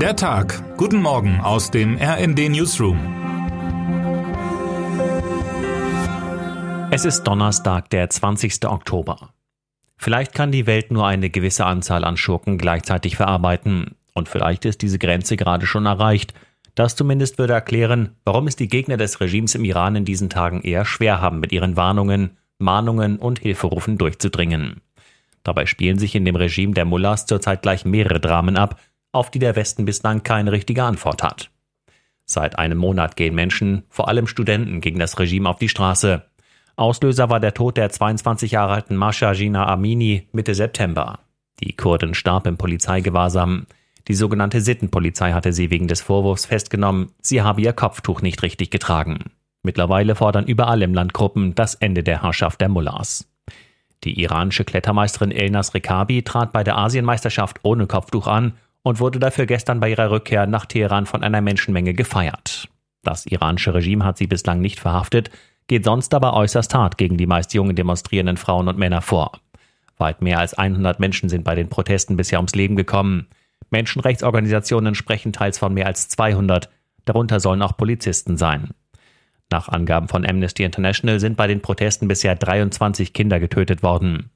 Der Tag. Guten Morgen aus dem RND Newsroom. Es ist Donnerstag, der 20. Oktober. Vielleicht kann die Welt nur eine gewisse Anzahl an Schurken gleichzeitig verarbeiten. Und vielleicht ist diese Grenze gerade schon erreicht. Das zumindest würde erklären, warum es die Gegner des Regimes im Iran in diesen Tagen eher schwer haben, mit ihren Warnungen, Mahnungen und Hilferufen durchzudringen. Dabei spielen sich in dem Regime der Mullahs zurzeit gleich mehrere Dramen ab, auf die der Westen bislang keine richtige Antwort hat. Seit einem Monat gehen Menschen, vor allem Studenten, gegen das Regime auf die Straße. Auslöser war der Tod der 22 Jahre alten Masha Jina Amini Mitte September. Die Kurdin starb im Polizeigewahrsam. Die sogenannte Sittenpolizei hatte sie wegen des Vorwurfs festgenommen, sie habe ihr Kopftuch nicht richtig getragen. Mittlerweile fordern überall im Land Gruppen das Ende der Herrschaft der Mullahs. Die iranische Klettermeisterin Elnas Rekabi trat bei der Asienmeisterschaft ohne Kopftuch an und wurde dafür gestern bei ihrer Rückkehr nach Teheran von einer Menschenmenge gefeiert. Das iranische Regime hat sie bislang nicht verhaftet, geht sonst aber äußerst hart gegen die meist jungen demonstrierenden Frauen und Männer vor. Weit mehr als 100 Menschen sind bei den Protesten bisher ums Leben gekommen. Menschenrechtsorganisationen sprechen teils von mehr als 200, darunter sollen auch Polizisten sein. Nach Angaben von Amnesty International sind bei den Protesten bisher 23 Kinder getötet worden.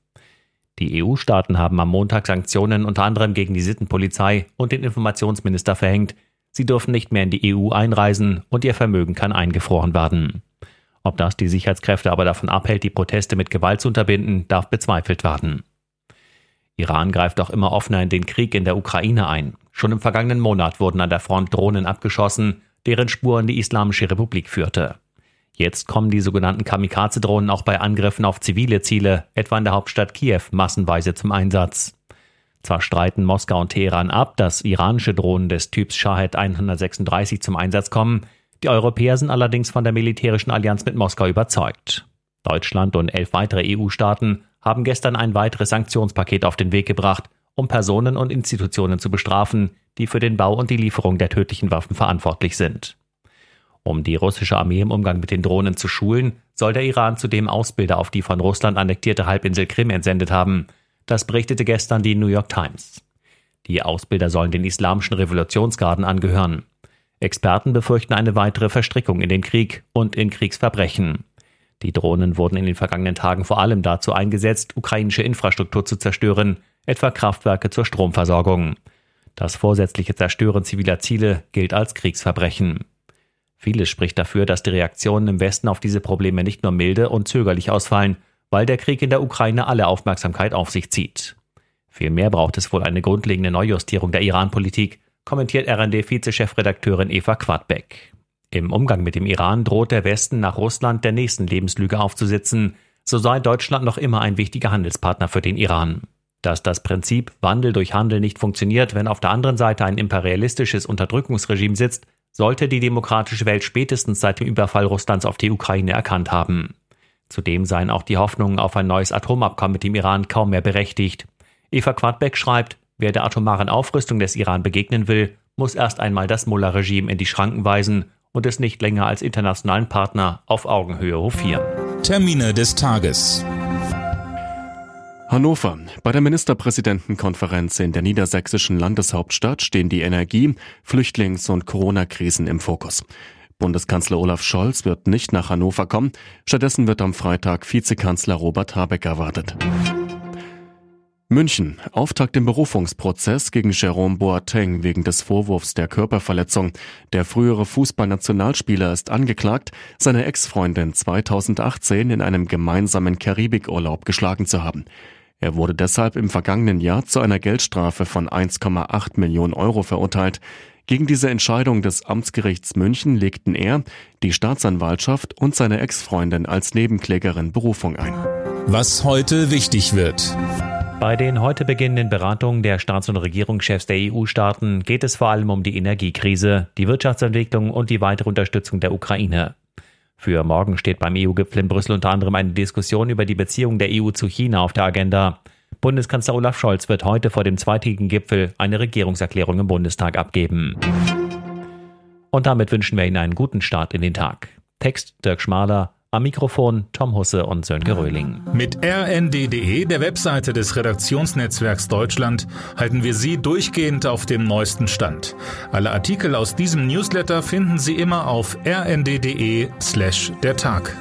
Die EU-Staaten haben am Montag Sanktionen unter anderem gegen die Sittenpolizei und den Informationsminister verhängt. Sie dürfen nicht mehr in die EU einreisen und ihr Vermögen kann eingefroren werden. Ob das die Sicherheitskräfte aber davon abhält, die Proteste mit Gewalt zu unterbinden, darf bezweifelt werden. Iran greift auch immer offener in den Krieg in der Ukraine ein. Schon im vergangenen Monat wurden an der Front Drohnen abgeschossen, deren Spuren die Islamische Republik führte. Jetzt kommen die sogenannten Kamikaze-Drohnen auch bei Angriffen auf zivile Ziele, etwa in der Hauptstadt Kiew, massenweise zum Einsatz. Zwar streiten Moskau und Teheran ab, dass iranische Drohnen des Typs Shahed 136 zum Einsatz kommen, die Europäer sind allerdings von der militärischen Allianz mit Moskau überzeugt. Deutschland und elf weitere EU-Staaten haben gestern ein weiteres Sanktionspaket auf den Weg gebracht, um Personen und Institutionen zu bestrafen, die für den Bau und die Lieferung der tödlichen Waffen verantwortlich sind. Um die russische Armee im Umgang mit den Drohnen zu schulen, soll der Iran zudem Ausbilder auf die von Russland annektierte Halbinsel Krim entsendet haben. Das berichtete gestern die New York Times. Die Ausbilder sollen den islamischen Revolutionsgarden angehören. Experten befürchten eine weitere Verstrickung in den Krieg und in Kriegsverbrechen. Die Drohnen wurden in den vergangenen Tagen vor allem dazu eingesetzt, ukrainische Infrastruktur zu zerstören, etwa Kraftwerke zur Stromversorgung. Das vorsätzliche Zerstören ziviler Ziele gilt als Kriegsverbrechen. Vieles spricht dafür, dass die Reaktionen im Westen auf diese Probleme nicht nur milde und zögerlich ausfallen, weil der Krieg in der Ukraine alle Aufmerksamkeit auf sich zieht. Vielmehr braucht es wohl eine grundlegende Neujustierung der Iran-Politik, kommentiert RND-Vizechefredakteurin Eva Quadbeck. Im Umgang mit dem Iran droht der Westen nach Russland der nächsten Lebenslüge aufzusitzen, so sei Deutschland noch immer ein wichtiger Handelspartner für den Iran. Dass das Prinzip Wandel durch Handel nicht funktioniert, wenn auf der anderen Seite ein imperialistisches Unterdrückungsregime sitzt, sollte die demokratische Welt spätestens seit dem Überfall Russlands auf die Ukraine erkannt haben. Zudem seien auch die Hoffnungen auf ein neues Atomabkommen mit dem Iran kaum mehr berechtigt. Eva Quadbeck schreibt, wer der atomaren Aufrüstung des Iran begegnen will, muss erst einmal das Mullah-Regime in die Schranken weisen und es nicht länger als internationalen Partner auf Augenhöhe hofieren. Termine des Tages. Hannover. Bei der Ministerpräsidentenkonferenz in der niedersächsischen Landeshauptstadt stehen die Energie-, Flüchtlings- und Corona-Krisen im Fokus. Bundeskanzler Olaf Scholz wird nicht nach Hannover kommen. Stattdessen wird am Freitag Vizekanzler Robert Habeck erwartet. München. Auftakt im Berufungsprozess gegen Jerome Boateng wegen des Vorwurfs der Körperverletzung. Der frühere Fußballnationalspieler ist angeklagt, seine Ex-Freundin 2018 in einem gemeinsamen Karibikurlaub geschlagen zu haben. Er wurde deshalb im vergangenen Jahr zu einer Geldstrafe von 1,8 Millionen Euro verurteilt. Gegen diese Entscheidung des Amtsgerichts München legten er, die Staatsanwaltschaft und seine Ex-Freundin als Nebenklägerin Berufung ein. Was heute wichtig wird. Bei den heute beginnenden Beratungen der Staats- und Regierungschefs der EU-Staaten geht es vor allem um die Energiekrise, die Wirtschaftsentwicklung und die weitere Unterstützung der Ukraine. Für morgen steht beim EU-Gipfel in Brüssel unter anderem eine Diskussion über die Beziehung der EU zu China auf der Agenda. Bundeskanzler Olaf Scholz wird heute vor dem zweitägigen Gipfel eine Regierungserklärung im Bundestag abgeben. Und damit wünschen wir Ihnen einen guten Start in den Tag. Text Dirk Schmaler, Am Mikrofon Tom Husse und Sönke Röhling. Mit rnd.de, der Webseite des Redaktionsnetzwerks Deutschland, halten wir Sie durchgehend auf dem neuesten Stand. Alle Artikel aus diesem Newsletter finden Sie immer auf rnd.de slash der Tag.